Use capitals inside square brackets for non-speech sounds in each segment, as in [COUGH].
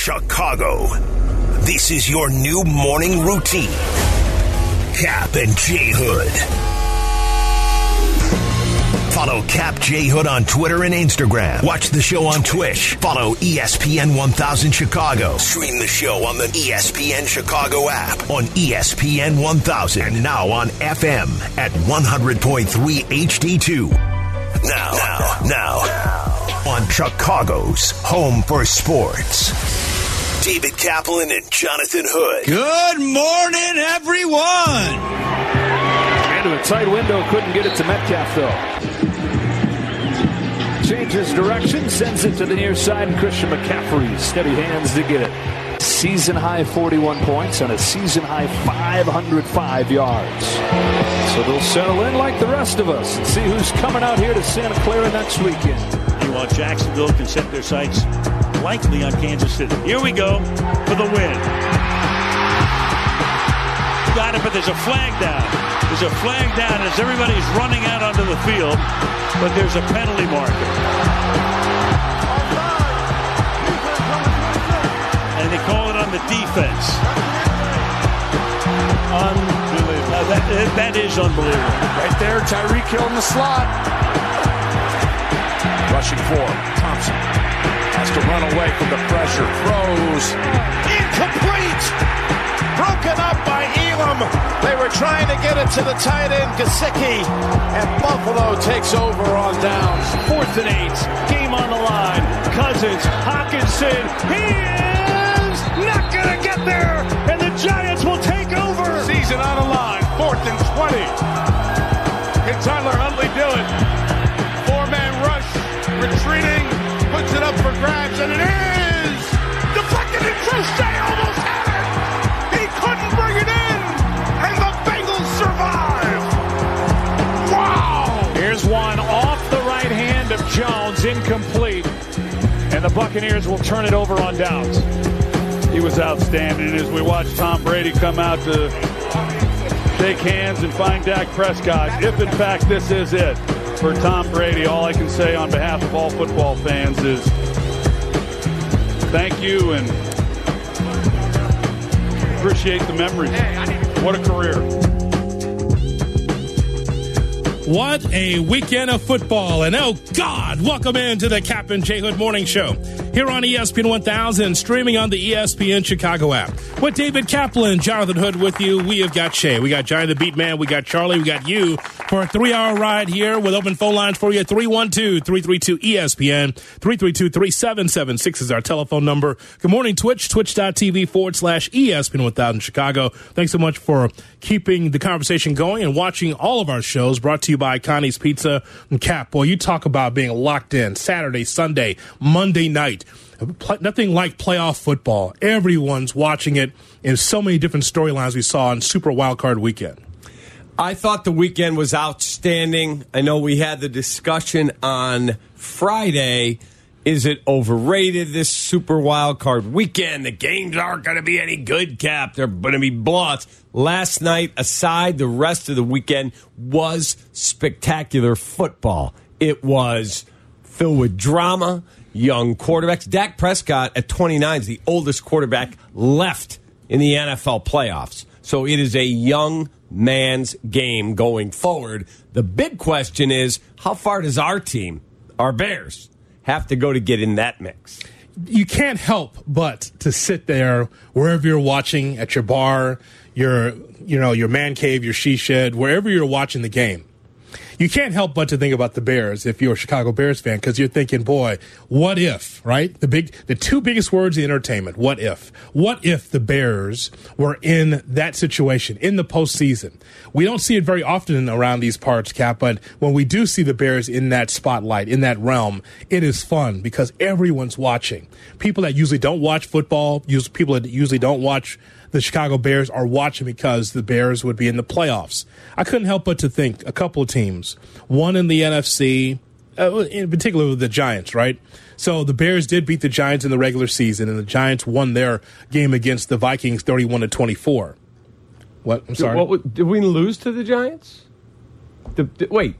Chicago. This is your new morning routine. Cap and J Hood. Follow Cap J Hood on Twitter and Instagram. Watch the show on Twitch. Follow ESPN 1000 Chicago. Stream the show on the ESPN Chicago app on ESPN 1000 and now on FM at 100.3 HD2. Now, now, now, on Chicago's home for sports. David Kaplan and Jonathan Hood. Good morning, everyone. Into a tight window, couldn't get it to Metcalf though. Changes direction, sends it to the near side, and Christian McCaffrey steady hands to get it. Season high 41 points and a season high 505 yards. So they'll settle in like the rest of us and see who's coming out here to Santa Clara next weekend. Meanwhile, Jacksonville can set their sights likely on Kansas City. Here we go for the win. Got it, but there's a flag down. There's a flag down as everybody's running out onto the field, but there's a penalty marker. And they call it on the defense. Unbelievable. Uh, that, that is unbelievable. Right there, Tyreek Hill in the slot. Rushing for Thompson. Has to run away from the pressure. Throws. Incomplete! Broken up by Elam. They were trying to get it to the tight end, Gesicki. And Buffalo takes over on downs. Fourth and eight. Game on the line. Cousins, Hockenson. He is not going to get there. And the Giants will take over. Season on the line. Fourth and 20. Can Tyler Huntley do it? Four-man rush. Retreating. Puts it up for grabs, and it is! Deflected and Crochet almost had it! He couldn't bring it in! And the Bengals survive! Wow! Here's one off the right hand of Jones, incomplete. And the Buccaneers will turn it over on downs. He was outstanding as we watched Tom Brady come out to shake hands and find Dak Prescott. If in fact this is it for Tom Brady, all I can say on behalf of all football fans is thank you and appreciate the memories. What a career. What a weekend of football. And oh, God, welcome into the Captain J Hood Morning Show here on ESPN 1000, streaming on the ESPN Chicago app. With David Kaplan, Jonathan Hood with you, we have got Shay. We got Johnny the Beat Man. We got Charlie. We got you for a three hour ride here with open phone lines for you 312 332 ESPN. 332 3776 is our telephone number. Good morning, Twitch, twitch.tv forward slash ESPN 1000 Chicago. Thanks so much for keeping the conversation going and watching all of our shows brought to you by Connie's Pizza and Cap. Boy, you talk about being locked in Saturday, Sunday, Monday night. Nothing like playoff football. Everyone's watching it in so many different storylines we saw on Super Wildcard Weekend. I thought the weekend was outstanding. I know we had the discussion on Friday. Is it overrated this Super Wild Card weekend? The games aren't going to be any good, Cap. They're going to be blots. Last night, aside, the rest of the weekend was spectacular football. It was filled with drama, young quarterbacks. Dak Prescott at 29 is the oldest quarterback left in the NFL playoffs. So it is a young man's game going forward. The big question is how far does our team, our Bears, have to go to get in that mix? you can't help but to sit there wherever you're watching at your bar, your you know your man cave, your she shed, wherever you're watching the game. You can't help but to think about the Bears if you're a Chicago Bears fan because you're thinking, boy, what if, right? The big, the two biggest words in entertainment. What if? What if the Bears were in that situation in the postseason? We don't see it very often around these parts, Cap, but when we do see the Bears in that spotlight, in that realm, it is fun because everyone's watching. People that usually don't watch football, people that usually don't watch the Chicago Bears are watching because the Bears would be in the playoffs. I couldn't help but to think a couple of teams, one in the NFC, uh, in particular with the Giants, right? So the Bears did beat the Giants in the regular season, and the Giants won their game against the Vikings, thirty-one to twenty-four. What? I'm sorry. What, did we lose to the Giants? The, the- wait,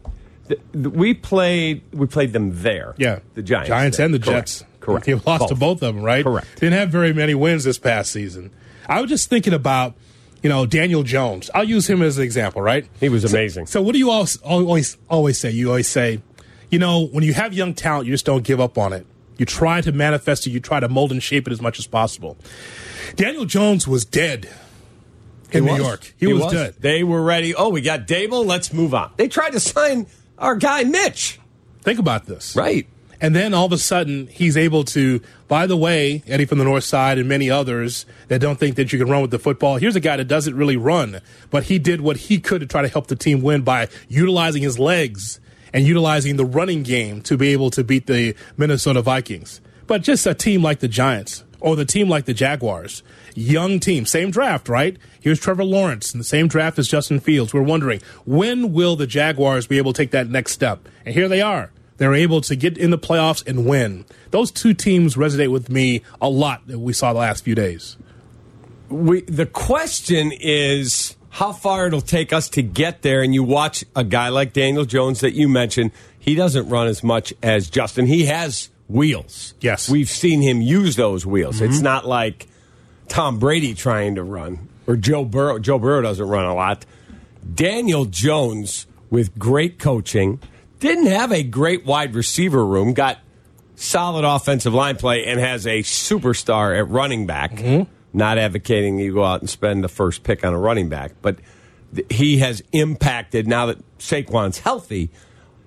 the, we played we played them there. yeah, the Giants, Giants there. and the Correct. Jets. Correct. He lost to Both. both of them, right? Correct. Didn't have very many wins this past season. I was just thinking about, you know, Daniel Jones. I'll use him as an example, right? He was amazing. So what do you always always always say? You always say, you know, when you have young talent, you just don't give up on it. You try to manifest it. You try to mold and shape it as much as possible. Daniel Jones was dead in He New was. York. He, was, dead. They were ready. Oh, we got Daboll. Let's move on. They tried to sign our guy Mitch. Think about this. Right. And then all of a sudden, he's able to, by the way, Eddie from the North Side and many others that don't think that you can run with the football. Here's a guy that doesn't really run, but he did what he could to try to help the team win by utilizing his legs and utilizing the running game to be able to beat the Minnesota Vikings. But just a team like the Giants or the team like the Jaguars, young team, same draft, right? Here's Trevor Lawrence in the same draft as Justin Fields. We're wondering when will the Jaguars be able to take that next step? And here they are. They're able to get in the playoffs and win. Those two teams resonate with me a lot that we saw the last few days. we the question is how far it'll take us to get there and you watch a guy like Daniel Jones that you mentioned he doesn't run as much as Justin he has wheels Yes. we've seen him use those wheels it's mm-hmm. not like Tom Brady trying to run or Joe Burrow Joe Burrow doesn't run a lot Daniel Jones with great coaching didn't have a great wide receiver room got solid offensive line play and has a superstar at running back. Mm-hmm. Not advocating you go out and spend the first pick on a running back, but he has impacted now that Saquon's healthy.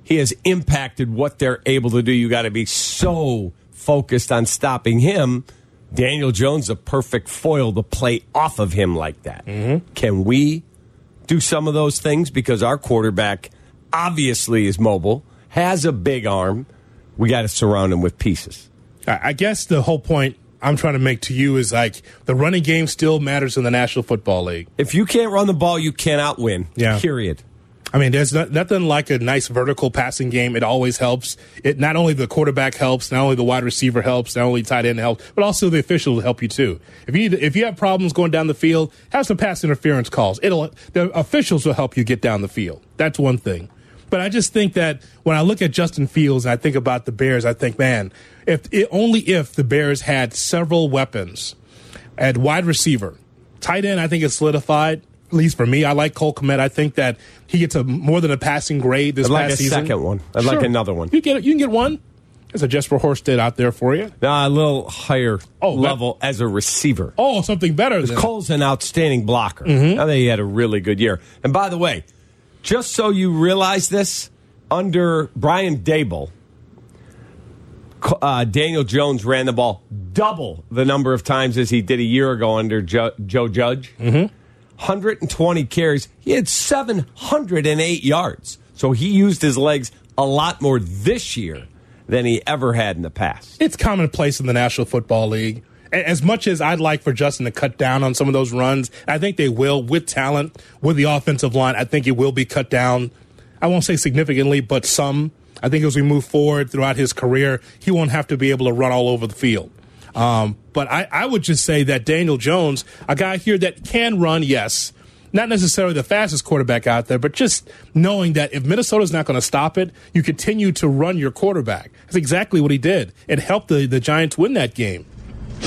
He has impacted what they're able to do. You got to be so focused on stopping him. Daniel Jones, a perfect foil to play off of him like that. Mm-hmm. Can we do some of those things because our quarterback obviously is mobile, has a big arm. We got to surround him with pieces. I I guess the whole point I'm trying to make to you is like the running game still matters in the National Football League. If you can't run the ball, you cannot win. Yeah. Period. I mean, there's not, nothing like a nice vertical passing game. It always helps. It not only the quarterback helps, not only the wide receiver helps, not only tight end helps, but also the officials help you too. If you if you have problems going down the field, have some pass interference calls. It'll the officials will help you get down the field. That's one thing. But I just think that when I look at Justin Fields and I think about the Bears, I think, man, if it, only if the Bears had several weapons at wide receiver, tight end, I think it's solidified. At least for me, I like Cole Kmet. I think that he gets a more than a passing grade this I'd like past a season. second one. I'd like another one. You get you can get one. There's a Jesper Horsted out there for you. Nah, a little higher Oh, that- level as a receiver. Oh, something better than Cole's an outstanding blocker. Mm-hmm. I think he had a really good year. And by the way, just so you realize this, under Brian Daboll, uh, Daniel Jones ran the ball double the number of times as he did a year ago under jo- Joe Judge. Mm-hmm. 120 carries. He had 708 yards. So he used his legs a lot more this year than he ever had in the past. it's commonplace in the National Football League. As much as I'd like for Justin to cut down on some of those runs, I think they will with talent, with the offensive line. I think it will be cut down. I won't say significantly, but some. I think as we move forward throughout his career, he won't have to be able to run all over the field. Um, but I, I would just say that Daniel Jones, a guy here that can run, yes, not necessarily the fastest quarterback out there, but just knowing that if Minnesota's not going to stop it, you continue to run your quarterback. That's exactly what he did. It helped the, the Giants win that game.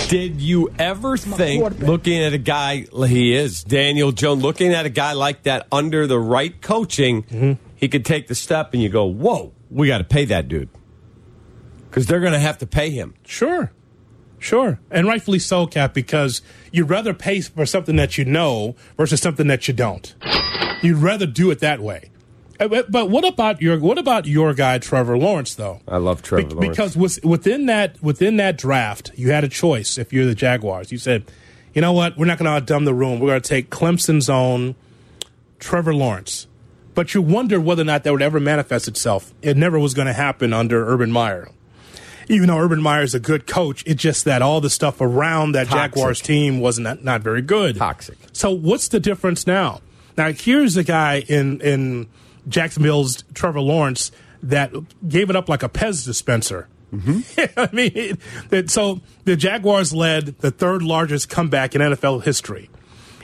Did you ever think, looking at a guy he is, Daniel Jones, looking at a guy like that under the right coaching, mm-hmm. he could take the step and you go, whoa, we got to pay that dude. Because they're going to have to pay him. Sure. Sure. And rightfully so, Cap, because you'd rather pay for something that you know versus something that you don't. You'd rather do it that way. Uh, But but what about your what about your guy Trevor Lawrence though? I love Trevor Be- Lawrence. Because within that within that draft, you had a choice. If you're the Jaguars, you said, you know what, we're not going to outdumb the room. We're going to take Clemson's own Trevor Lawrence. But you wonder whether or not that would ever manifest itself. It never was going to happen under Urban Meyer. Even though Urban Meyer is a good coach, it's just that all the stuff around that Toxic. Jaguars team was not, not very good. Toxic. So what's the difference now? Now here's a guy in in Jacksonville's Trevor Lawrence that gave it up like a Pez dispenser. Mm-hmm. [LAUGHS] I mean, it, it- so the Jaguars led the third largest comeback in NFL history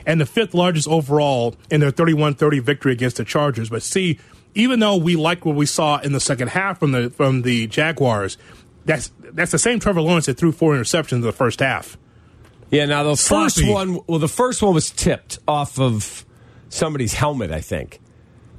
and the fifth largest overall in their 31-30 victory against the Chargers. But see, even though we like what we saw in the second half from the from the Jaguars, that's that's the same Trevor Lawrence that threw four interceptions in the first half. Yeah, now the first one, well, the first one was tipped off of somebody's helmet, I think.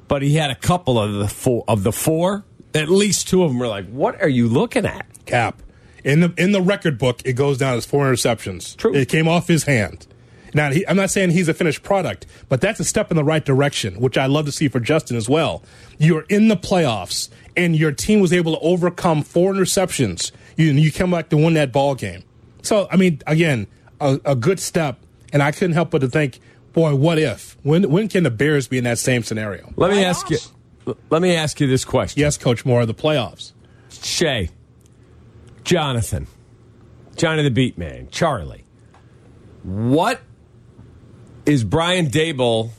But he had a couple of the four of the four. At least two of them were like, "What are you looking at?" Cap in the in the record book, it goes down as four interceptions. True. it came off his hand. Now, he, I'm not saying he's a finished product, but that's a step in the right direction, which I love to see for Justin as well. You're in the playoffs, and your team was able to overcome four interceptions. You you come back to win that ball game. So, I mean, again, a, a good step, and I couldn't help but to think, boy, what if? When when can the Bears be in that same scenario? Let me ask you. Let me ask you this question. Yes, Coach Moore, the playoffs. Shay, Jonathan, Johnny the Beat Man, Charlie. What is Brian Daboll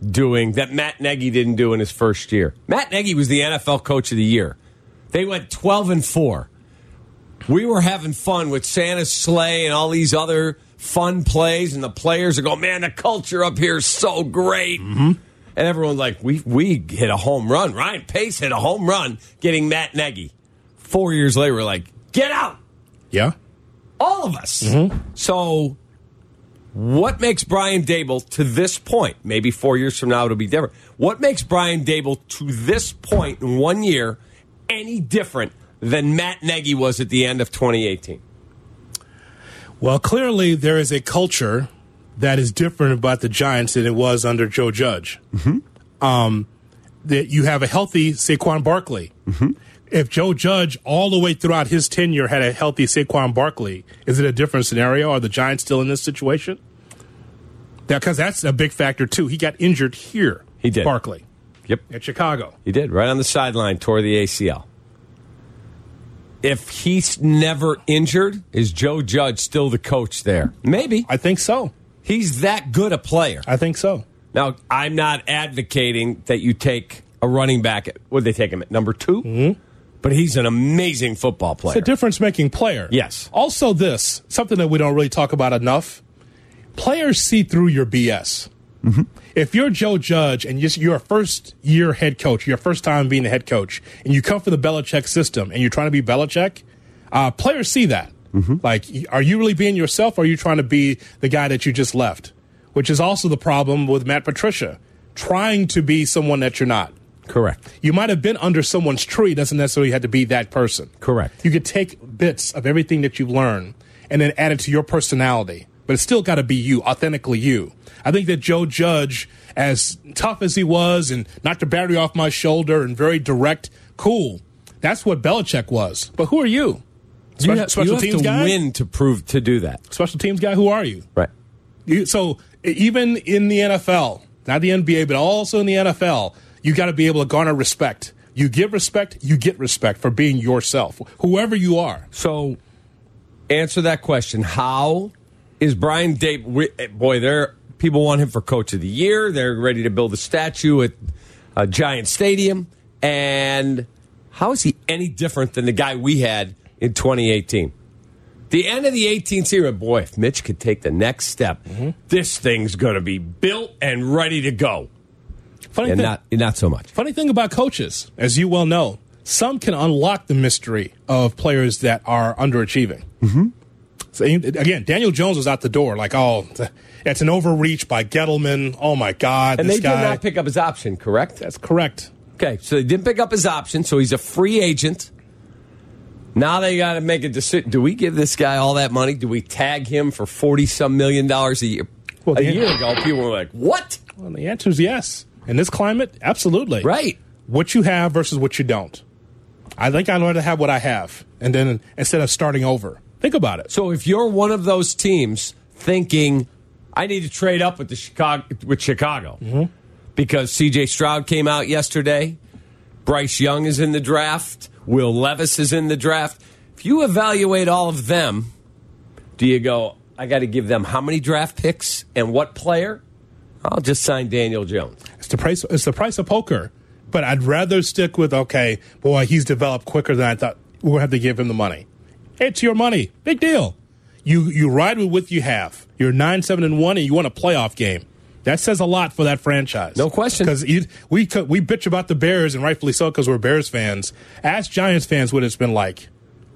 doing that Matt Nagy didn't do in his first year? Matt Nagy was the NFL Coach of the Year. They went twelve and four. We were having fun with Santa's sleigh and all these other fun plays, and the players are going, "Man, the culture up here is so great." Mm-hmm. And everyone's like, "We we hit a home run." Ryan Pace hit a home run, getting Matt Nagy. Four years later, we're like, "Get out!" Yeah. all of us. Mm-hmm. So, what makes Brian Daboll to this point? Maybe four years from now it'll be different. What makes Brian Daboll to this point in one year any different than Matt Nagy was at the end of 2018? Well, clearly there is a culture that is different about the Giants than it was under Joe Judge. Um, that you have a healthy Saquon Barkley. If Joe Judge all the way throughout his tenure had a healthy Saquon Barkley, is it a different scenario? Are the Giants still in this situation? Because that's a big factor too. He got injured here. He did. Barkley Yep. at Chicago. He did, right on the sideline, tore the ACL. If he's never injured, is Joe Judge still the coach there? Maybe. I think so. He's that good a player. I think so. Now, I'm not advocating that you take a running back. At, would they take him at number 2 Mm-hmm. But he's an amazing football player. It's a difference making player. Yes. Also, this something that we don't really talk about enough. Players see through your BS. Mm-hmm. If you're Joe Judge and you're a first year head coach, your first time being a head coach, and you come from the Belichick system and you're trying to be Belichick, uh, players see that. Mm-hmm. Like, are you really being yourself or are you trying to be the guy that you just left? Which is also the problem with Matt Patricia, trying to be someone that you're not. Correct. You might have been under someone's tree, doesn't necessarily have to be that person. Correct. You could take bits of everything that you've learned and then add it to your personality, but it's still got to be you, authentically you. I think that Joe Judge, as tough as he was and knocked the battery off my shoulder and very direct, cool. That's what Belichick was. But who are you? You Special, have, special you have teams to guy? win to prove to do that. Special teams guy? Who are you? Right. You, so even in the NFL, not the NBA, but also in the NFL, you got to be able to garner respect. You give respect, you get respect for being yourself, whoever you are. So, answer that question. How is Brian Daboll? Boy, there people want him for Coach of the Year. They're ready to build a statue at a Giant Stadium. And how is he any different than the guy we had in 2018? The end of the 18th season, boy, if Mitch could take the next step, this thing's going to be built and ready to go. Funny And thing, not, not so much. funny thing about coaches, as you well know, some can unlock the mystery of players that are underachieving. Mm-hmm. Again, Daniel Jones was out the door like, oh, it's an overreach by Gettleman. Oh my God, And they guy. did not pick up his option, correct? That's correct. Okay, so they didn't pick up his option, so he's a free agent. Now they got to make a decision. Do we give this guy all that money? Do we tag him for forty some million dollars a year? Well, a year ago, people were like, "What?" Well, the answer is yes. In this climate, absolutely. Right? What you have versus what you don't. I think I'd rather have what I have, and then instead of starting over, think about it. So if you're one of those teams thinking, "I need to trade up with the Chicago with Chicago," mm-hmm. because C.J. Stroud came out yesterday, Bryce Young is in the draft, Will Levis is in the draft. If you evaluate all of them, do you go? I got to give them how many draft picks and what player? I'll just sign Daniel Jones. It's the price. It's the price of poker. But I'd rather stick with okay, boy, he's developed quicker than I thought. Gonna have to give him the money. It's your money. Big deal. You you ride with what you have. You're nine seven and one, and you won a playoff game. That says a lot for that franchise. No question. Because we we bitch about the Bears, and rightfully so, because we're Bears fans. Ask Giants fans what it's been like.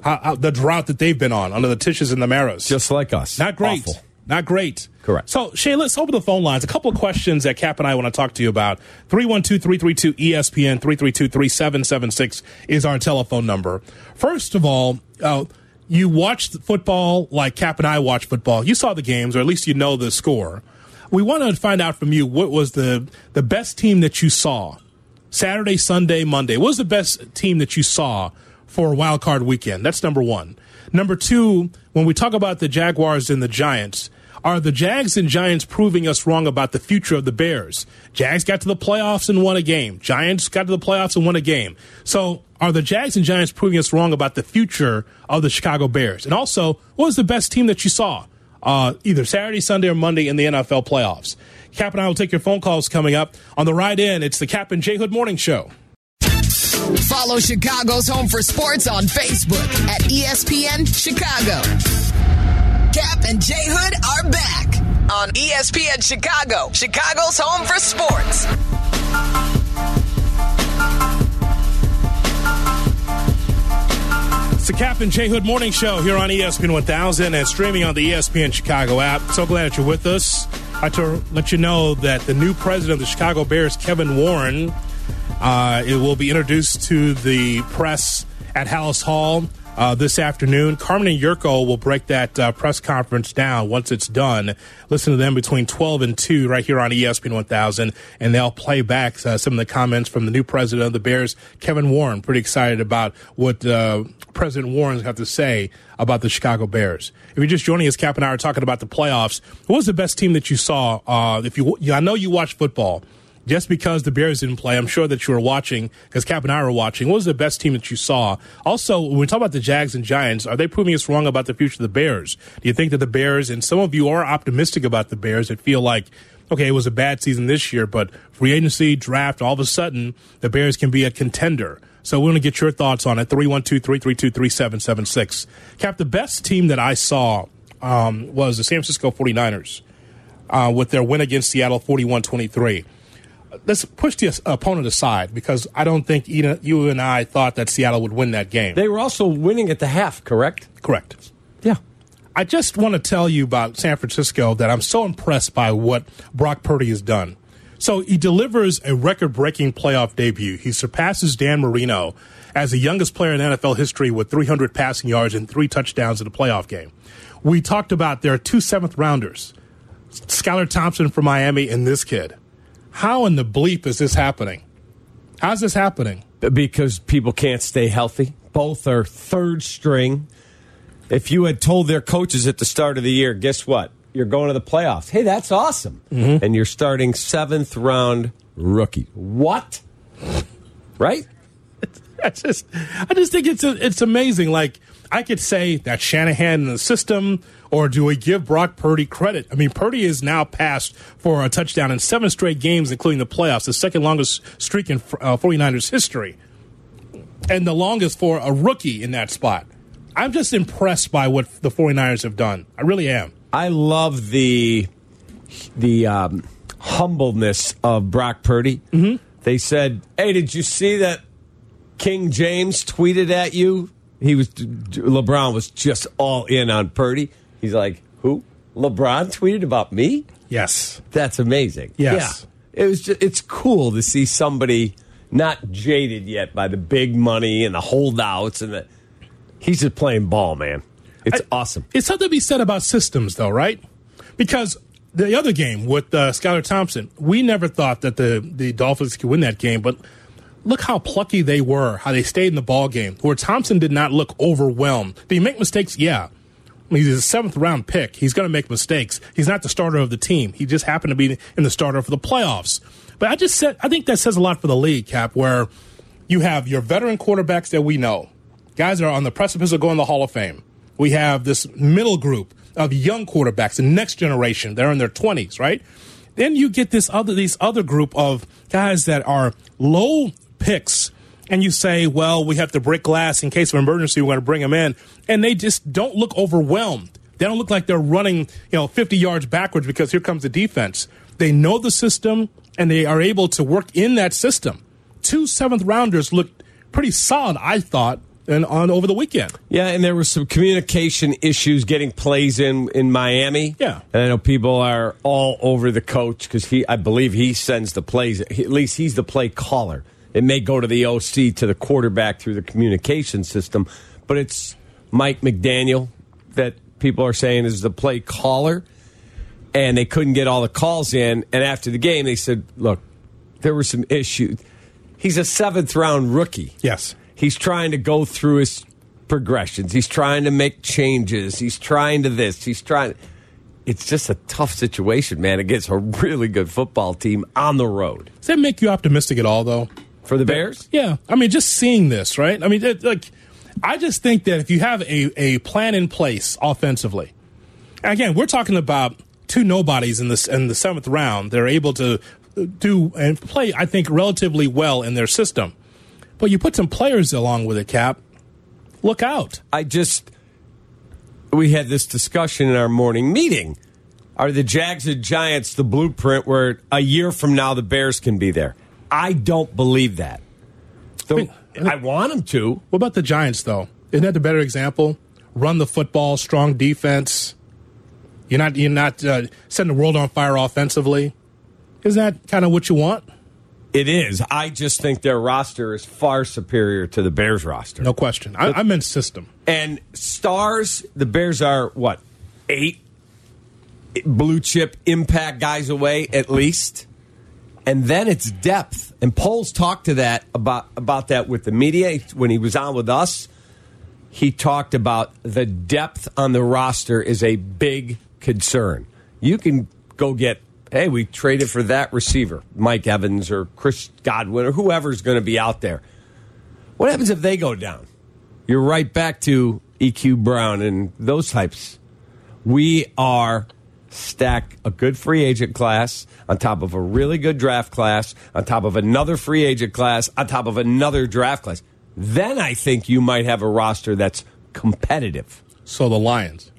how, how, the drought that they've been on under the Tisches and the Maras. Just like us. Not great. Awful. Not great. Correct. So, Shay, let's open the phone lines. A couple of questions that Cap and I want to talk to you about. 312 332 ESPN 332 3776 is our telephone number. First of all, uh, you watched football like Cap and I watch football. You saw the games, or at least you know the score. We want to find out from you what was the, the best team that you saw Saturday, Sunday, Monday. What was the best team that you saw for wild card weekend? That's number one. Number two, when we talk about the Jaguars and the Giants, are the Jags and Giants proving us wrong about the future of the Bears? Jags got to the playoffs and won a game. Giants got to the playoffs and won a game. So are the Jags and Giants proving us wrong about the future of the Chicago Bears? And also, what was the best team that you saw uh, either Saturday, Sunday, or Monday in the NFL playoffs? Cap and I will take your phone calls coming up. On the ride in, it's the Cap and J Hood Morning Show. Follow Chicago's Home for Sports on Facebook at ESPN Chicago. Cap and Jay Hood are back on ESPN Chicago, Chicago's Home for Sports. It's the Cap and J Hood Morning Show here on ESPN 1000 and streaming on the ESPN Chicago app. So glad that you're with us. I to let you know that the new president of the Chicago Bears, Kevin Warren, uh, it will be introduced to the press at Halas Hall uh, this afternoon. Carmen and Jurko will break that uh, press conference down once it's done. Listen to them between 12 and 2 right here on ESPN 1000, and they'll play back uh, some of the comments from the new president of the Bears, Kevin Warren. Pretty excited about what uh, President Warren's got to say about the Chicago Bears. If you're just joining us, Cap and I are talking about the playoffs. What was the best team that you saw? Uh, if you, I know you watch football just because the Bears didn't play, I'm sure that you were watching because Cap and I were watching. What was the best team that you saw? Also, when we talk about the Jags and Giants, are they proving us wrong about the future of the Bears? Do you think that the Bears, and some of you are optimistic about the Bears that feel like, okay, it was a bad season this year, but free agency, draft, all of a sudden, the Bears can be a contender. So we want to get your thoughts on it. 312 332 3776. Cap, the best team that I saw um, was the San Francisco 49ers uh, with their win against Seattle 41 23 let's push the opponent aside because I don't think you and I thought that Seattle would win that game. They were also winning at the half, correct? Correct. Yeah. I just want to tell you about San Francisco that I'm so impressed by what Brock Purdy has done. So he delivers a record breaking playoff debut. He surpasses Dan Marino as the youngest player in NFL history with 300 passing yards and three touchdowns in a playoff game. We talked about their two seventh rounders, Skylar Thompson from Miami and this kid. How in the bleep is this happening? How's this happening? Because people can't stay healthy. Both are third string. If you had told their coaches at the start of the year, guess what? You're going to the playoffs. Hey, that's awesome. Mm-hmm. And you're starting seventh round rookie. What? Right? [LAUGHS] I just, I just think it's a, it's amazing. Like I could say that Shanahan in the system, or do we give Brock Purdy credit? I mean, Purdy is now passed for a touchdown in seven straight games, including the playoffs, the second longest streak in uh, 49ers history, and the longest for a rookie in that spot. I'm just impressed by what the 49ers have done. I really am. I love the the um, humbleness of Brock Purdy. Mm-hmm. They said, "Hey, did you see that King James tweeted at you he was LeBron was just all in on Purdy. He's like, who? LeBron tweeted about me? Yes, that's amazing. Yes, yeah. it was. Just, it's cool to see somebody not jaded yet by the big money and the holdouts and the. He's just playing ball, man. It's I, awesome. It's something to be said about systems, though, right? Because the other game with uh, Skylar Thompson, we never thought that the the Dolphins could win that game, but look how plucky they were, how they stayed in the ball game, where Thompson did not look overwhelmed. Did he make mistakes? Yeah. He's a seventh round pick. He's going to make mistakes. He's not the starter of the team. He just happened to be in the starter for the playoffs. But I just said, I think that says a lot for the league, Cap, where you have your veteran quarterbacks that we know, guys that are on the precipice of going to the Hall of Fame. We have this middle group of young quarterbacks, the next generation. They're in their 20s, right? Then you get this other, these other group of guys that are low picks and you say, well, we have to break glass in case of emergency. We're going to bring them in. And they just don't look overwhelmed. They don't look like they're running, you know, 50 yards backwards because here comes the defense. They know the system and they are able to work in that system. Two seventh rounders looked pretty solid, I thought, and on over the weekend. Yeah, and there were some communication issues getting plays in in Miami. Yeah. and I know people are all over the coach because he, I believe, he sends the plays. He, at least he's the play caller. It may go to the OC to the quarterback through the communication system, but it's Mike McDaniel that people are saying is the play caller, and they couldn't get all the calls in. And after the game, they said, "Look, there were some issues." He's a seventh round rookie. Yes. He's trying to go through his progressions. He's trying to make changes. He's trying to this. He's trying. It's just a tough situation, man, against a really good football team on the road. Does that make you optimistic at all, though? For the Bears? Yeah. I mean, just seeing this, right? I mean, it, like, I just think that if you have a, a plan in place offensively, again, we're talking about two nobodies in this in the seventh round. They're able to do and play, I think, relatively well in their system. But you put some players along with it, Cap. Look out. I just we had this discussion in our morning meeting. Are the Jags and Giants the blueprint where a year from now the Bears can be there? I don't believe that. Though mean, I want them to. What about the Giants, though? Isn't that the better example? Run the football, strong defense. You're not you're not uh, setting the world on fire offensively. Is that kind of what you want? It is. I just think their roster is far superior to the Bears roster. No question. I, I meant system. And stars, the Bears are what eight blue chip impact guys away at least, and then it's depth. And Poles talked to that about about that with the media when he was on with us. He talked about the depth on the roster is a big concern. You can go get hey, we traded for that receiver, Mike Evans or Chris Godwin or whoever's going to be out there. What happens if they go down? You're right back to EQ Brown and those types. We are stacked a good free agent class on top of a really good draft class, on top of another free agent class, on top of another draft class. Then I think you might have a roster that's competitive. So the Lions.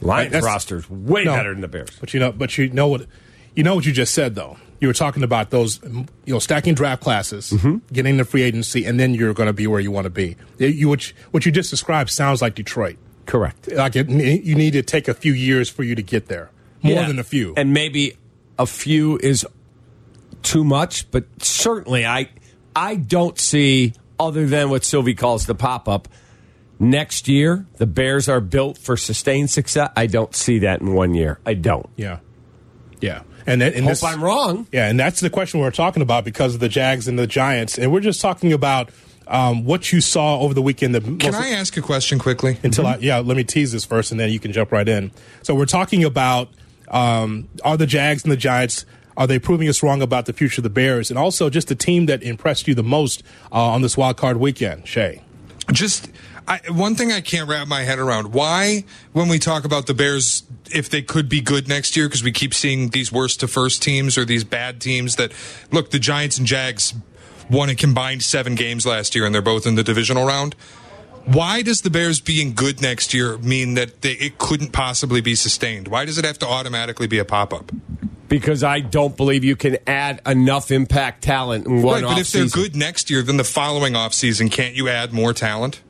Lions That's- roster's way No. better than the Bears. But you know, but you know what, you know what you just said though. You were talking about those, you know, stacking draft classes, mm-hmm. getting the free agency, and then you're going to be where you want to be. You, what, you, what you just described sounds like Detroit. Correct. Like it, you need to take a few years for you to get there, more Yeah. than a few. And maybe a few is too much, but certainly I I don't see other than what Silvy calls the pop up. Next year, the Bears are built for sustained success. I don't see that in one year. I don't. yeah, yeah. And, that- and Hope this- I'm wrong. Yeah, and that's the question we're talking about because of the Jags and the Giants, and we're just talking about um, what you saw over the weekend. The Can I ask a question quickly? until I yeah, let me tease this first, and then you can jump right in. So we're talking about um, are the Jags and the Giants are they proving us wrong about the future of the Bears, and also just the team that impressed you the most uh, on this wild card weekend, Shay. Just I, one thing I can't wrap my head around: why, when we talk about the Bears, if they could be good next year, because we keep seeing these worst to first teams or these bad teams that look, the Giants and Jags won a combined seven games last year, and they're both in the divisional round. Why does the Bears being good next year mean that they, it couldn't possibly be sustained? Why does it have to automatically be a pop up? Because I don't believe you can add enough impact talent in one Right, but if they're good next year, then the following offseason, can't you add more talent?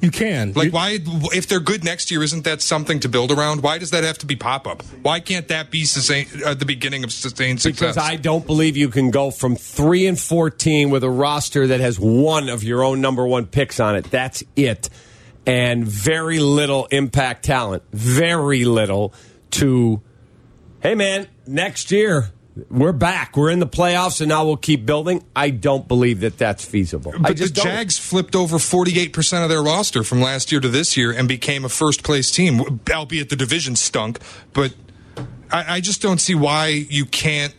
You can Like, You- why, if they're good next year, isn't that something to build around? Why does that have to be pop up? Why can't that be sustain, uh, the beginning of sustained success? Because I don't believe you can go from three and fourteen with a roster that has one of your own number one picks on it. That's it, and very little impact talent. Very little to. Hey man, next year we're back. We're in the playoffs, and now we'll keep building. I don't believe that that's feasible. But the don't. Jags flipped over 48% of their roster from last year to this year and became a first place team, albeit the division stunk. But I, I just don't see why you can't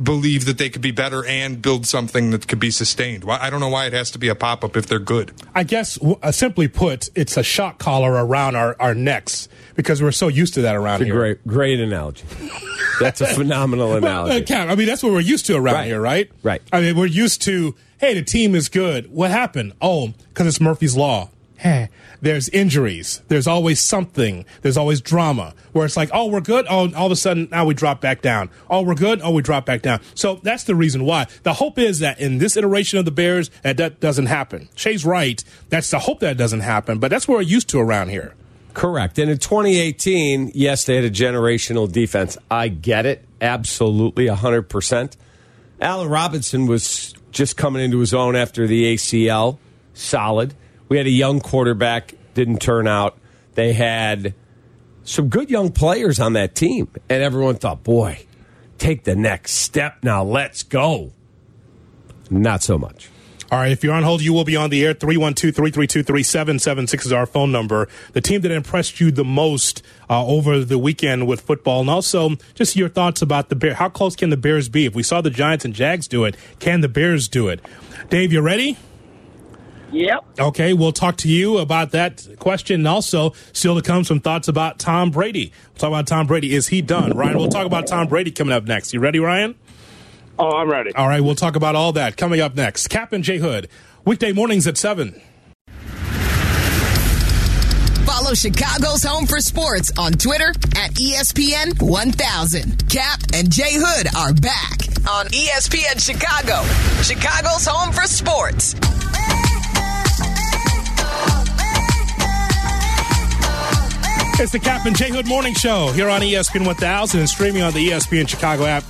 believe that they could be better and build something that could be sustained. I don't know why it has to be a pop up if they're good. I guess, uh, simply put, it's a shock collar around our, our necks because we're so used to that around It's a here. great, great analogy. That's a [LAUGHS] phenomenal Well, analogy. uh, Cam, I mean, that's what we're used to around Right. here, right? Right. I mean, we're used to, hey, the team is good. What happened? Oh, because it's Murphy's Law. There's injuries. There's always something. There's always drama where it's like, oh, we're good. Oh, all of a sudden now we drop back down. Oh, we're good. Oh, we drop back down. So that's the reason why. The hope is that in this iteration of the Bears, that that doesn't happen. Shay's right. That's the hope that doesn't happen, but that's what we're used to around here. Correct. And in 2018, yes, they had a generational defense. I get it. Absolutely, 100%. Allen Robinson was just coming into his own after the ACL. Solid. We had a young quarterback, didn't turn out. They had some good young players on that team. And everyone thought, boy, take the next step now. Let's go. Not so much. All right, if you're on hold, you will be on the air. 312 332 3776 is our phone number. The team that impressed you the most uh, over the weekend with football, and also just your thoughts about the Bears. How close can the Bears be? If we saw the Giants and Jags do it, can the Bears do it? Dave, you ready? Yep. Okay, we'll talk to you about that question. And also, still to come, some thoughts about Tom Brady. We'll talk about Tom Brady. Is he done? Ryan, we'll talk about Tom Brady coming up next. You ready, Ryan? Oh, I'm ready. All right, we'll talk about all that coming up next. Cap and J Hood, weekday mornings at 7. Follow Chicago's Home for Sports on Twitter at ESPN 1000. Cap and Jay Hood are back on ESPN Chicago, Chicago's Home for Sports. It's the Cap and J Hood Morning Show here on ESPN 1000 and streaming on the ESPN Chicago app.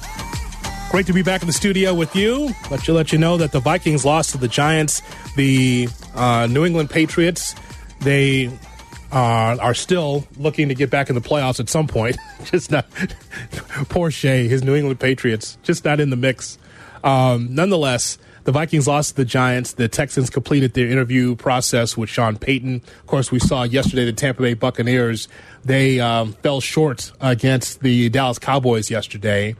Great to be back in the studio with you. Let you let you know that the Vikings lost to the Giants. The uh, New England Patriots they uh, are still looking to get back in the playoffs at some point. [LAUGHS] just not [LAUGHS] poor Shea, his New England Patriots, just not in the mix. Um, nonetheless, the Vikings lost to the Giants. The Texans completed their interview process with Sean Payton. Of course, we saw yesterday the Tampa Bay Buccaneers. They um, fell short against the Dallas Cowboys yesterday.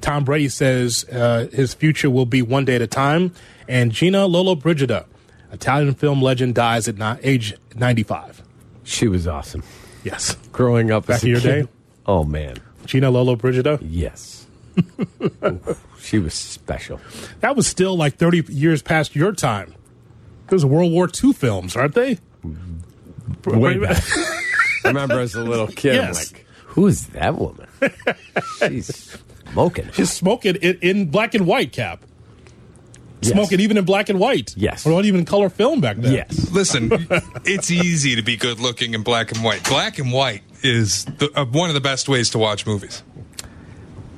Tom Brady says uh, his future will be one day at a time. And Gina Lollobrigida, Italian film legend, dies at ni- age 95. She was awesome. Yes. Growing up Back as a in your kid. day? Oh, man. Gina Lollobrigida? Yes. [LAUGHS] she was special. That was still like 30 years past your time. Those are World War II films, aren't they? Way back. [LAUGHS] I remember as a little kid, I'm Yes. like, who is that woman? She's smoking. Just smoking in, in black and white, Cap. Yes. Smoking even in black and white. Yes. Or not even color film back then. Yes. Listen, it's easy to be good looking in black and white. Black and white is the, uh, one of the best ways to watch movies,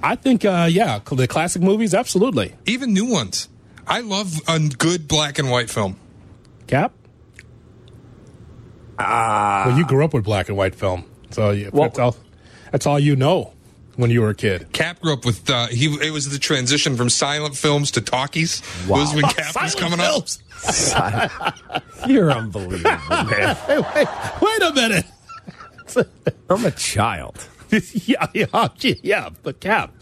I think, uh, yeah, the classic movies, absolutely. even new ones. I love a good black and white film. Cap? Ah. well, you grew up with black and white film. So you, Well- that's, all, that's all you know when you were a kid. Cap grew up with uh, he. It was the transition from silent films to talkies. It was when Cap was Silent coming up. films. [LAUGHS] You're unbelievable, man. [LAUGHS] Hey, wait, wait a minute. I'm a child. [LAUGHS] yeah, yeah, yeah, but Cap,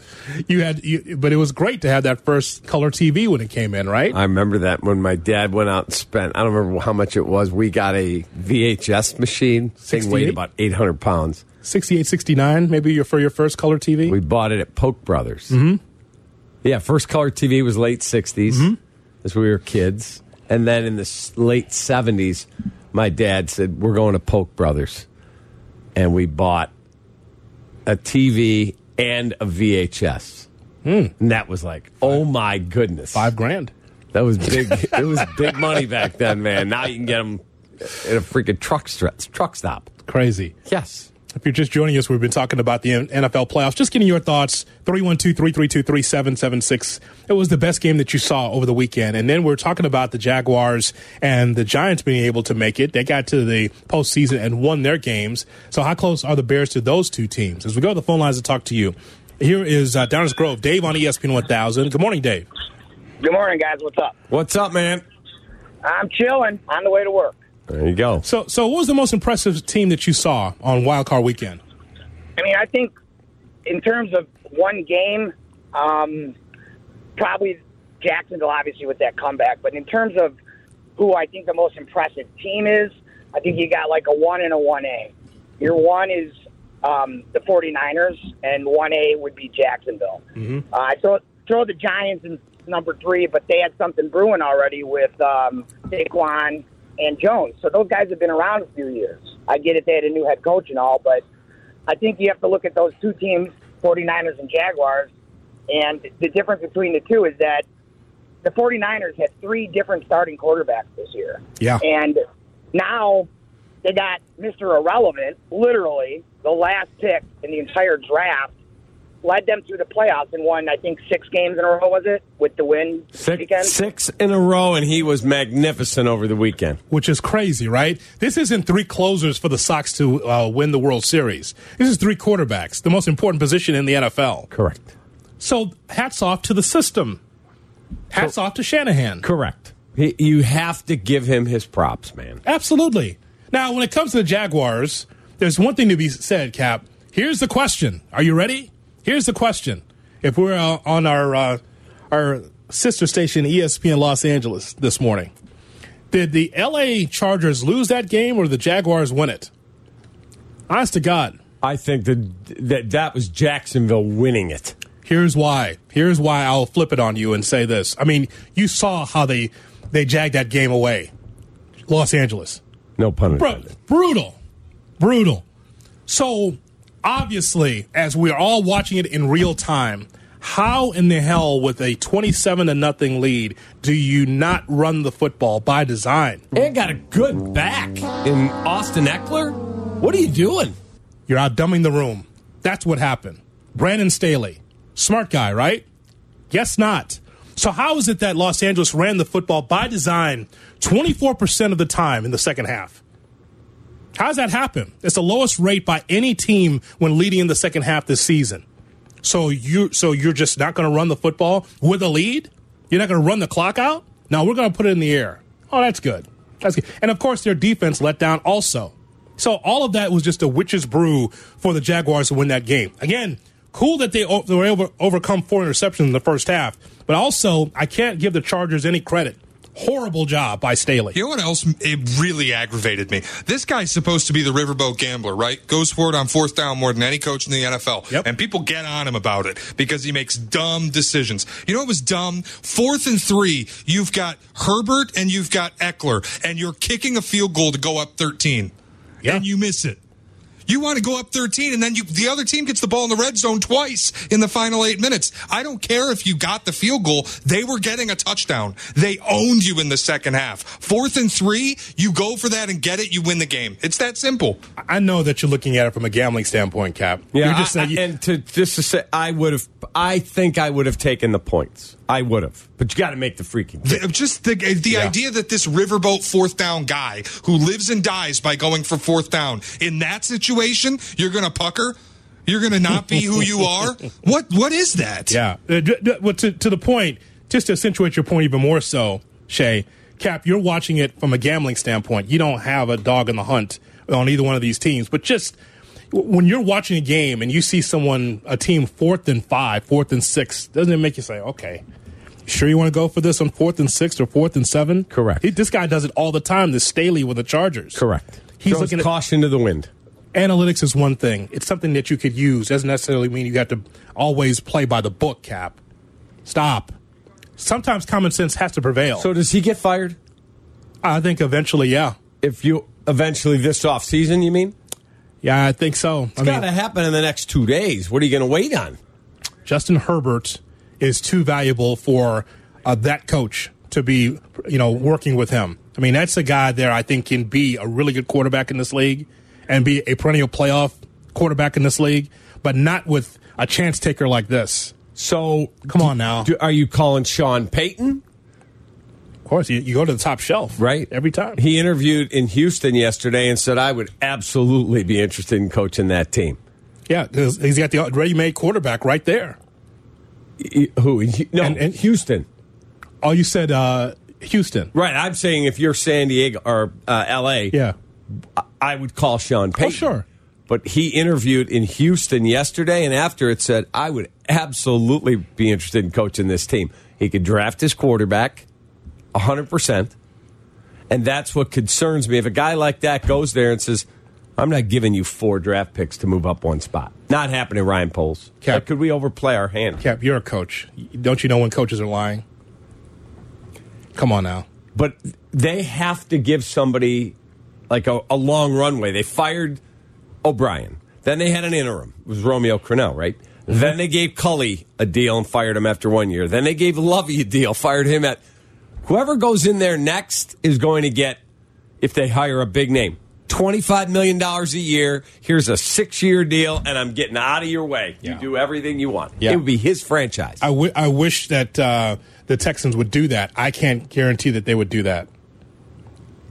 you had, you, but it was great to have that first color TV when it came in, right? I remember that when my dad went out and spent, I don't remember how much it was. We got a VHS machine. Thing weighed about 800 pounds. 68, 69, maybe your, for your first color TV? We bought it at Polk Brothers. Mm-hmm. Yeah, first color TV was late 60s Mm-hmm. as we were kids. And then in the late 70s, my dad said, We're going to Polk Brothers. And we bought a TV and a VHS. Hmm. And that was like, oh my goodness. Five grand. That was big. [LAUGHS] it was big money back then, man. Now you can get them at a freaking truck, stri- truck stop. Crazy. Yes. If you're just joining us, we've been talking about the NFL playoffs. Just getting your thoughts. 312 332 3776. It was the best game that you saw over the weekend. And then we're talking about the Jaguars and the Giants being able to make it. They got to the postseason and won their games. So, how close are the Bears to those two teams? As we go to the phone lines to talk to you, here is uh, Downers Grove, Dave on ESPN 1000. Good morning, Dave. Good morning, guys. What's up? What's up, man? I'm chilling on the way to work. There you go. So, so what was the most impressive team that you saw on Wild Card Weekend? I mean, I think in terms of one game, um, probably Jacksonville, obviously, with that comeback. But in terms of who I think the most impressive team is, I think you got like a 1 and a 1A. Your one is um, the 49ers, and 1A would be Jacksonville. Uh, I throw, throw the Giants in number three, but they had something brewing already with um, Saquon and Jones. So those guys have been around a few years. I get it; they had a new head coach and all, but I think you have to look at those two teams, 49ers and Jaguars, and the difference between the two is that the 49ers had three different starting quarterbacks this year. Yeah. And now they got Mr. Irrelevant, literally the last pick in the entire draft, led them through the playoffs and won, I think, six games in a row, was it, with the win Six, weekend? six in a row, and he was magnificent over the weekend. which is crazy, right? This isn't three closers for the Sox to uh, win the World Series. This is three quarterbacks, the most important position in the NFL. Correct. So hats off to the system. Hats off to Shanahan. Correct. He, you have to give him his props, man. Absolutely. Now, when it comes to the Jaguars, there's one thing to be said, Cap. Here's the question. Are you ready? Here's the question. If we're uh, on our uh, our sister station ESPN Los Angeles this morning, did the LA Chargers lose that game or the Jaguars win it? Honest to God. I think that that, that was Jacksonville winning it. Here's why. Here's why I'll flip it on you and say this. I mean, you saw how they they jagged that game away. Los Angeles. No pun intended. brutal. Brutal. So, obviously, as we're all watching it in real time, how in the hell with a 27 to nothing lead do you not run the football by design? And got a good back in Austin Ekeler. What are you doing? You're out dumbing the room. That's what happened. Brandon Staley, smart guy, right? Guess not. So how is it that Los Angeles ran the football by design 24% of the time in the second half? How does that happen? It's the lowest rate by any team when leading in the second half this season. So you so you're just not going to run the football with a lead? You're not going to run the clock out? No, we're going to put it in the air. Oh, that's good. That's good. And of course, their defense let down also. So all of that was just a witch's brew for the Jaguars to win that game. Again, cool that they, they were able to overcome four interceptions in the first half, but also I can't give the Chargers any credit. Horrible job by Staley. You know what else it really aggravated me? This guy's supposed to be the riverboat gambler, right? Goes for it on fourth down more than any coach in the NFL. Yep. And people get on him about it because he makes dumb decisions. You know what was dumb? Fourth and three, you've got Herbert and you've got Ekeler, and you're kicking a field goal to go up 13. Yeah. And you miss it. You want to go up 13, and then you, the other team gets the ball in the red zone twice in the final eight minutes. I don't care if you got the field goal. They were getting a touchdown. They owned you in the second half. Fourth and three, you go for that and get it, you win the game. It's that simple. I know that you're looking at it from a gambling standpoint, Cap. Yeah, You're just I- saying- I- and to just to say, I would have. I think I would have taken the points. I would have, but you got to make the freaking. The- just the the Yeah. idea that this riverboat fourth down guy who lives and dies by going for fourth down in that situation, you're going to pucker. You're going to not be who you are. [LAUGHS] What what is that? Yeah. Uh, d- d- well, to, to the point, just to accentuate your point even more so, Shay, Cap, you're watching it from a gambling standpoint. You don't have a dog in the hunt on either one of these teams, but just when you're watching a game and you see someone, a team fourth and five, fourth and six, doesn't it make you say, okay, sure you want to go for this on fourth and six or fourth and seven? Correct. He, this guy does it all the time, this Staley with the Chargers. Correct. He's Throws looking at caution to the wind. analytics is one thing. It's something that you could use. Doesn't necessarily mean you got to always play by the book, Cap. Stop. Sometimes common sense has to prevail. So does he get fired I think eventually, yeah. if you eventually this off season? You mean? Yeah, I think so. It's got to happen in the next two days. What are you going to wait on? Justin Herbert is too valuable for uh, that coach to be, you know, working with him. I mean, that's a guy there I think can be a really good quarterback in this league and be a perennial playoff quarterback in this league, but not with a chance taker like this. So Come on now. do, are you calling Sean Payton? Of course, you, you go to the top shelf, Right. Every time. He interviewed in Houston yesterday and said, I would absolutely be interested in coaching that team. Yeah, he's got the ready-made quarterback right there. Who? No, And- and- Houston. Oh, you said uh, Houston. Right. I'm saying if you're San Diego or uh, L.A., Yeah. I would call Sean Payton. Oh, sure. But he interviewed in Houston yesterday, and after it said, I would absolutely be interested in coaching this team. He could draft his quarterback 100%. And that's what concerns me. If a guy like that goes there and says, I'm not giving you four draft picks to move up one spot. Not happening, Ryan Poles. Cap. Like, could we overplay our hand? Cap, you're a coach. Don't you know when coaches are lying? Come on now. but they have to give somebody like a, a long runway. They fired O'Brien. Then they had an interim. It was Romeo Crennel, right? Mm-hmm. Then they gave Culley a deal and fired him after one year. Then they gave Lovie a deal, fired him at. Whoever goes in there next is going to get, if they hire a big name, $25 million a year. Here's a six year deal, and I'm getting out of your way. You Yeah. do everything you want. Yeah. It would be his franchise. I, w- I wish that uh, the Texans would do that. I can't guarantee that they would do that.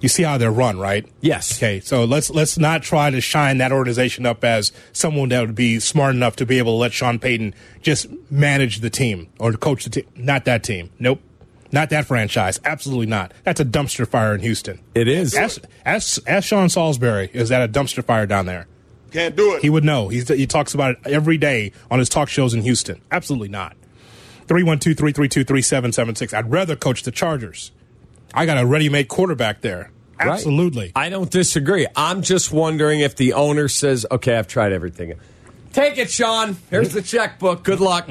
You see how they're run, right? Yes. Okay, so let's let's not try to shine that organization up as someone that would be smart enough to be able to let Sean Payton just manage the team or coach the team. Not that team. Nope. Not that franchise. Absolutely not. That's a dumpster fire in Houston. It is. Ask, ask, ask Sean Salisbury, is that a dumpster fire down there? Can't do it. He would know. He's, he talks about it every day on his talk shows in Houston. Absolutely not. 312 332 3776. I'd rather coach the Chargers. I got a ready made quarterback there. Right. Absolutely. I don't disagree. I'm just wondering if the owner says, okay, I've tried everything. Take it, Sean. Here's the checkbook. Good luck.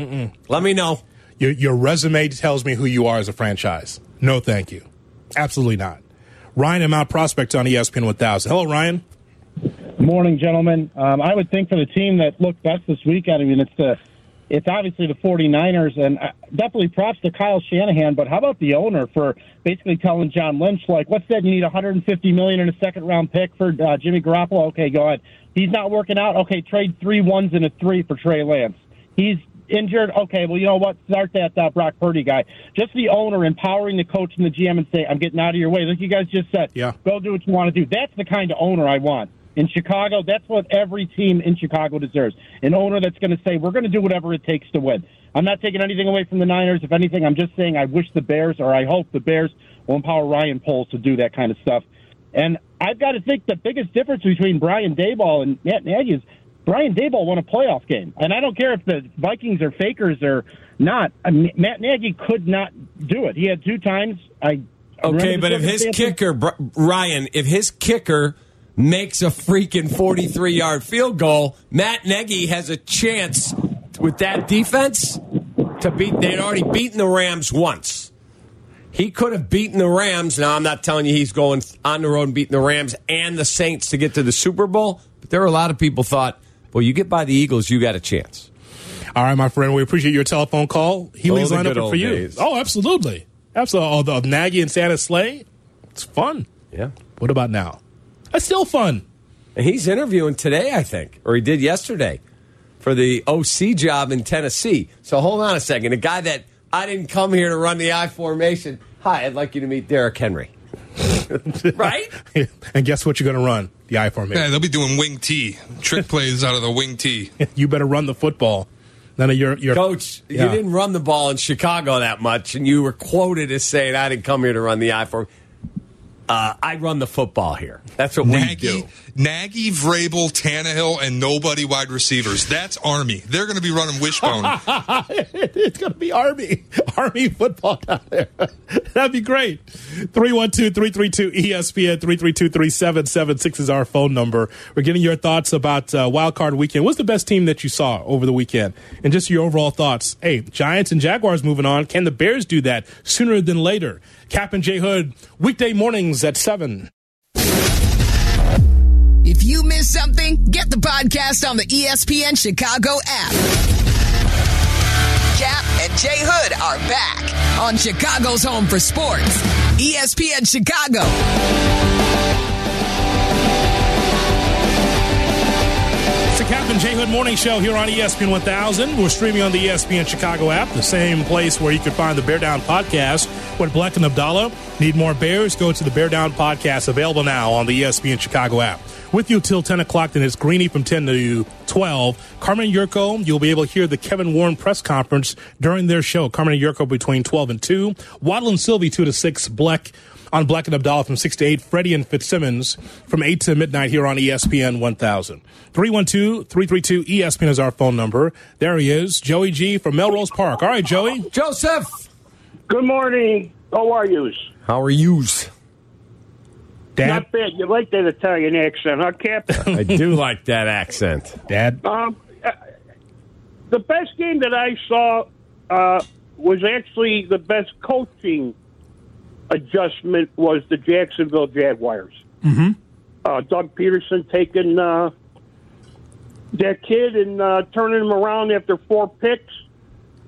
Let me know. Your, your resume tells me who you are as a franchise. No, thank you. Absolutely not. Ryan and Mount Prospect on ESPN 1000. Hello, Ryan. Morning, gentlemen. Um, I would think for the team that looked best this weekend, I mean, it's the it's obviously the 49ers, and uh, definitely props to Kyle Shanahan. But how about the owner for basically telling John Lynch, like, what's that? You need 150 million in a second round pick for uh, Jimmy Garoppolo? Okay, go ahead. He's not working out. Okay, trade three ones and a three for Trey Lance. He's injured. Okay, well, you know what? Start that uh, Brock Purdy guy. Just the owner empowering the coach and the GM and say, I'm getting out of your way. Like you guys just said, Yeah. go do what you want to do. That's the kind of owner I want. In Chicago, that's what every team in Chicago deserves. An owner that's going to say, we're going to do whatever it takes to win. I'm not taking anything away from the Niners. If anything, I'm just saying I wish the Bears, or I hope the Bears, will empower Ryan Poles to do that kind of stuff. And I've got to think the biggest difference between Brian Daboll and Matt Nagy is Brian Daboll won a playoff game. And I don't care if the Vikings are fakers or not. I mean, Matt Nagy could not do it. He had two times. I Okay, but if his kicker, Ryan, if his kicker makes a freaking 43 yard field goal, Matt Nagy has a chance with that defense to beat. They'd already beaten the Rams once. He could have beaten the Rams. Now, I'm not telling you he's going on the road and beating the Rams and the Saints to get to the Super Bowl, but there were a lot of people thought, well, you get by the Eagles, you got a chance. All right, my friend. We appreciate your telephone call. Healy's Oh, the line up for you. days. Oh, absolutely. Absolutely. Oh, the Nagy and Santa Slay. It's fun. Yeah. What about now? It's still fun. And he's interviewing today, I think, or he did yesterday for the OC job in Tennessee. So hold on a second. A guy that I didn't come here to run the I formation. Hi, I'd like you to meet Derrick Henry. [LAUGHS] right? [LAUGHS] and guess what you're going to run? The I formation. Yeah, they'll be doing wing T, trick [LAUGHS] plays out of the wing T. you better run the football. None of your your Coach, Yeah. you didn't run the ball in Chicago that much, and you were quoted as saying, I didn't come here to run the I form. Uh, I run the football here. That's what we Nagy, do. Nagy, Vrabel, Tannehill, and nobody wide receivers. That's Army. They're going to be running wishbone. [LAUGHS] it's going to be Army. Army football down there. [LAUGHS] That'd be great. 312 332 ESPN 332 3776 is our phone number. We're getting your thoughts about uh, Wild Card Weekend. What's the best team that you saw over the weekend? And just your overall thoughts. Hey, Giants and Jaguars moving on. Can the Bears do that sooner than later? Cap and J Hood, weekday mornings at 7. If you missed something, get the podcast on the ESPN Chicago app. Cap and Jay Hood are back on Chicago's home for sports. ESPN Chicago. It's the Cap and Jay Hood Morning Show here on ESPN 1000. We're streaming on the ESPN Chicago app, the same place where you can find the Bear Down podcast with Black and Abdallah. Need more Bears? Go to the Bear Down podcast, available now on the ESPN Chicago app. With you till 10 o'clock, then it's Greeny from 10 to 12. Carmen Jurko, you'll be able to hear the Kevin Warren press conference during their show. Carmen and Jurko between 12 and 2. Waddle and Silvy 2 to 6. Black on Black and Abdallah from 6 to 8. Freddie and Fitzsimmons from 8 to midnight here on ESPN 1000. 312-332 ESPN is our phone number. There he is, Joey G from Melrose Park. All right, Joey. Joseph, Good morning. How are you? how are yous? Dad. Not bad. You like that Italian accent, huh, Cap? [LAUGHS] I do like that accent. Dad. um, uh, the best game that I saw uh, was actually the best coaching adjustment was the Jacksonville Jaguars. Mm-hmm. Uh, Doug Pederson taking uh, that kid and uh, turning him around after four picks.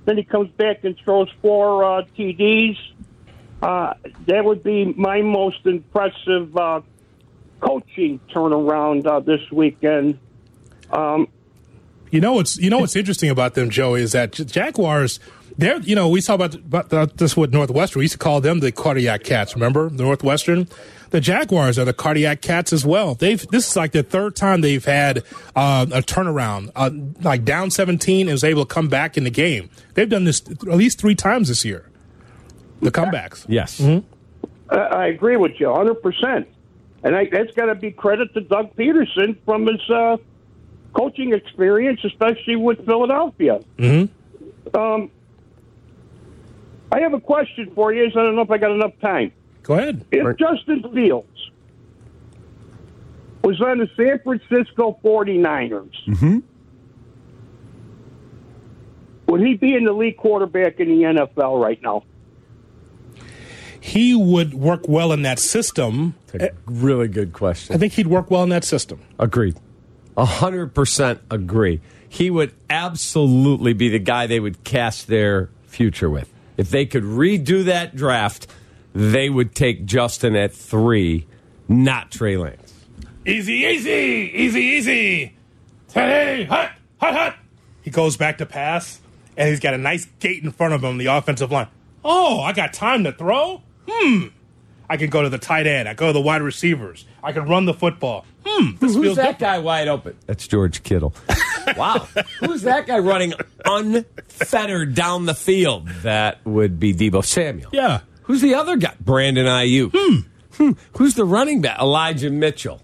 Then he comes back and throws four uh, TDs. Uh, that would be my most impressive uh, coaching turnaround uh, this weekend. Um, You know what's you know what's interesting about them, Joey, is that Jaguars. They're you know we saw about, about this with Northwestern. We used to call them the cardiac cats. Remember the Northwestern? The Jaguars are the cardiac cats as well. They've this is like the third time they've had uh, a turnaround, uh, like down seventeen and was able to come back in the game. They've done this at least three times this year. The comebacks. Yes. I, I agree with you 100%. And I, that's got to be credit to Doug Pederson from his uh, coaching experience, especially with Philadelphia. Mm-hmm. Um, I have a question for you. I don't know if I got enough time. Go ahead. If Justin Fields was on the San Francisco 49ers, Mm-hmm. would he be in the elite quarterback in the NFL right now? He would work well in that system. Really good question. I think he'd work well in that system. Agreed. A hundred percent agree. He would absolutely be the guy they would cast their future with. If they could redo that draft, they would take Justin at three, not Trey Lance. Easy, easy, easy, easy. Hey, hut, hut, hut. He goes back to pass, and he's got a nice gate in front of him, the offensive line. Oh, I got time to throw? Hmm. I can go to the tight end. I go to the wide receivers. I can run the football. Hmm. This Who's feels that good. guy wide open? That's George Kittle. [LAUGHS] wow. Who's that guy running unfettered down the field? That would be Deebo Samuel. Yeah. Who's the other guy? Brandon Aiyuk. Hmm. hmm. Who's the running back? Elijah Mitchell.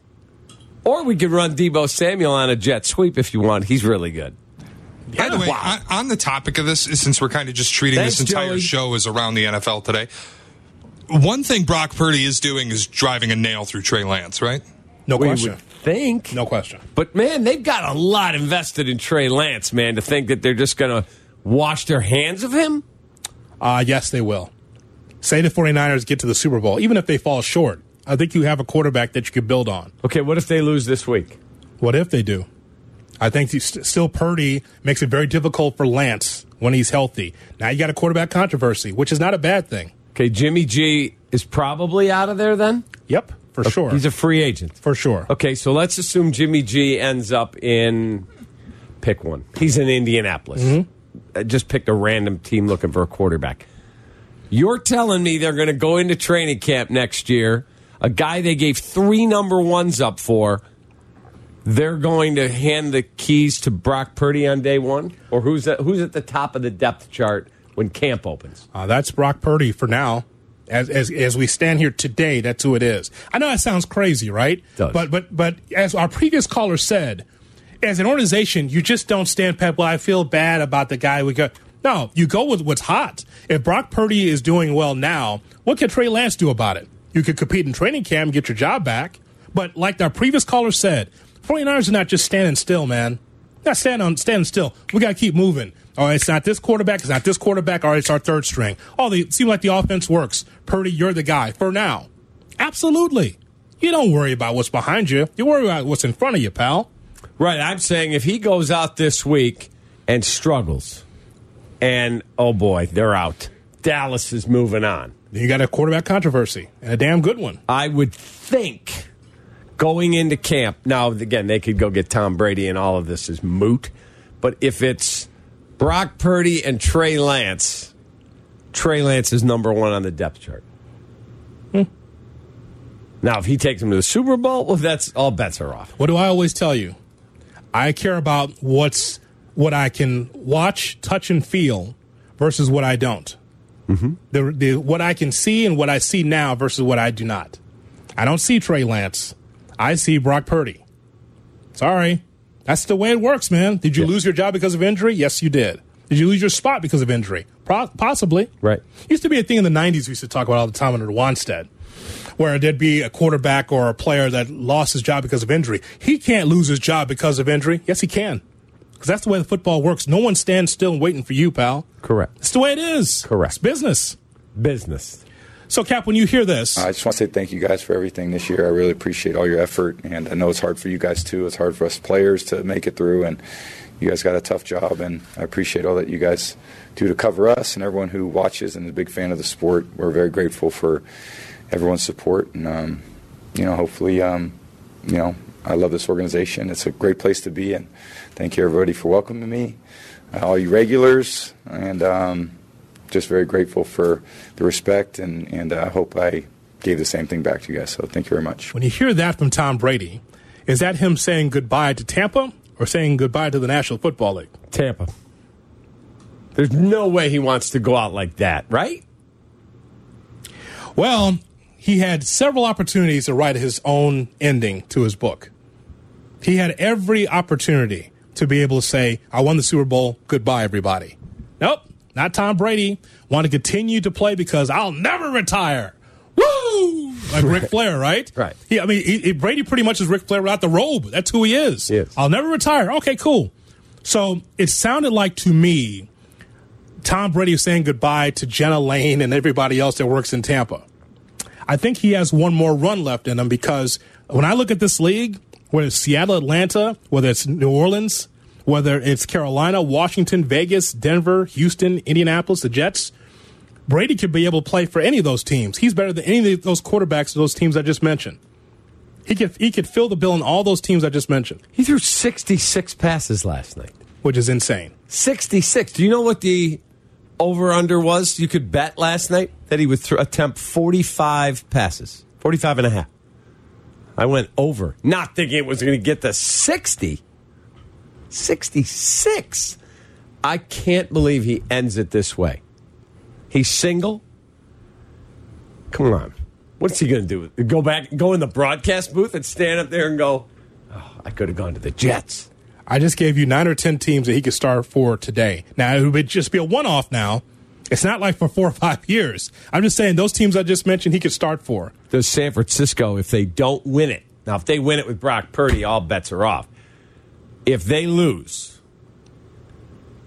Or we could run Deebo Samuel on a jet sweep if you want. He's really good. By the way, on, on the topic of this, since we're kind of just treating Thanks, this entire Joey. show as around the NFL today, one thing Brock Purdy is doing is driving a nail through Trey Lance, right? No We question. would think. No question. But man, they've got a lot invested in Trey Lance, man, to think that they're just going to wash their hands of him. Uh, yes, they will. Say the 49ers get to the Super Bowl, even if they fall short. I think you have a quarterback that you could build on. Okay, what if they lose this week? What if they do? I think st- still Purdy makes it very difficult for Lance when he's healthy. Now you got a quarterback controversy, which is not a bad thing. Okay, Jimmy G is probably out of there then? Yep, for sure. He's a free agent. for sure. Okay, so let's assume Jimmy G ends up in pick one. He's in Indianapolis. Mm-hmm. I just picked a random team looking for a quarterback. You're telling me they're going to go into training camp next year, a guy they gave three number ones up for. They're going to hand the keys to Brock Purdy on day one, or who's at, who's at the top of the depth chart when camp opens? Uh, that's Brock Purdy for now. As, as as we stand here today, that's who it is. I know that sounds crazy, right? Does. But but but as our previous caller said, as an organization, you just don't stand pat. Well, I feel bad about the guy we got. No, you go with what's hot. If Brock Purdy is doing well now, what can Trey Lance do about it? You could compete in training camp get your job back. But like our previous caller said, 49ers are not just standing still, man. Not standing on standing still. We got to keep moving. All right, it's not this quarterback. It's not this quarterback. All right, it's our third string. Oh, they seem like the offense works. Purdy, you're the guy for now. Absolutely. You don't worry about what's behind you. You worry about what's in front of you, pal. Right. I'm saying if he goes out this week and struggles, and oh boy, they're out. Dallas is moving on. Then you got a quarterback controversy and a damn good one. I would think going into camp. Now, again, they could go get Tom Brady, and all of this is moot. But if it's Brock Purdy and Trey Lance, Trey Lance is number one on the depth chart. Now, if he takes him to the Super Bowl, well, that's all bets are off. What do I always tell you? I care about what's what I can watch, touch, and feel versus what I don't. Mm-hmm. The, the what I can see and what I see now versus what I do not. I don't see Trey Lance. I see Brock Purdy. Sorry, that's the way it works, man. Did you lose your job because of injury? Yes, you did. Did you lose your spot because of injury? Pro- possibly. Right. Used to be a thing in the '90s. We used to talk about all the time under Wannstedt where there'd be a quarterback or a player that lost his job because of injury. He can't lose his job because of injury. Yes, he can. Because that's the way the football works. No one stands still and waiting for you, pal. Correct. That's the way it is. Correct. It's business. Business. So, Cap, when you hear this, I just want to say thank you guys for everything this year. I really appreciate all your effort, and I know it's hard for you guys too. It's hard for us players to make it through, and you guys got a tough job, and I appreciate all that you guys do to cover us and everyone who watches and is a big fan of the sport. We're very grateful for everyone's support, and um, you know, hopefully, um, you know, I love this organization. It's a great place to be, and thank you everybody for welcoming me, all you regulars, and. Um, just very grateful for the respect, and, and uh, I hope I gave the same thing back to you guys. So thank you very much. when you hear that from Tom Brady, is that him saying goodbye to Tampa or saying goodbye to the National Football League? Tampa. There's no way he wants to go out like that, right? Well, he had several opportunities to write his own ending to his book. He had every opportunity to be able to say, I won the Super Bowl, goodbye, everybody. Nope, not Tom Brady. Want to continue to play because I'll never retire. Woo! Like Ric Flair, right? Right. Yeah, I mean, he, he- Brady pretty much is Ric Flair without the robe. That's who he is. Yes. I'll never retire. Okay, cool. So it sounded like to me, Tom Brady was saying goodbye to Jenna Laine and everybody else that works in Tampa. I think he has one more run left in him because when I look at this league, whether it's Seattle, Atlanta, whether it's New Orleans, whether it's Carolina, Washington, Vegas, Denver, Houston, Indianapolis, the Jets, Brady could be able to play for any of those teams. He's better than any of those quarterbacks of those teams I just mentioned. He could he could fill the bill in all those teams I just mentioned, He threw 66 passes last night. which is insane. 66. Do you know what the over under was you could bet last night? That he would th- attempt 45 passes, 45 and a half. I went over, not thinking it was going to get to 60. 66. I can't believe he ends it this way. He's single. Come on. What's he going to do? Go back, go in the broadcast booth and stand up there and go, oh, I could have gone to the Jets. I just gave you nine or ten teams that he could start for today. Now it would just be a one-off. Now it's not like for four or five [LAUGHS] years. I'm just saying those teams I just mentioned he could start for. does San Francisco if they don't win it. Now, if they win it with Brock Purdy, all bets are off. If they lose,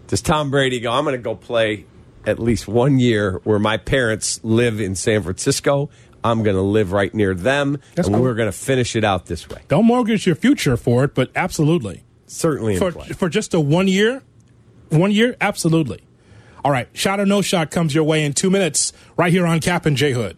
does Tom Brady go, I'm going to go play at least one year where my parents live in San Francisco? I'm going to live right near them, That's and cool. we're going to finish it out this way. Don't mortgage your future for it, but absolutely Certainly for for just a one year, one year, absolutely. All right, shot or no shot comes your way in two minutes right here on Cap and J Hood.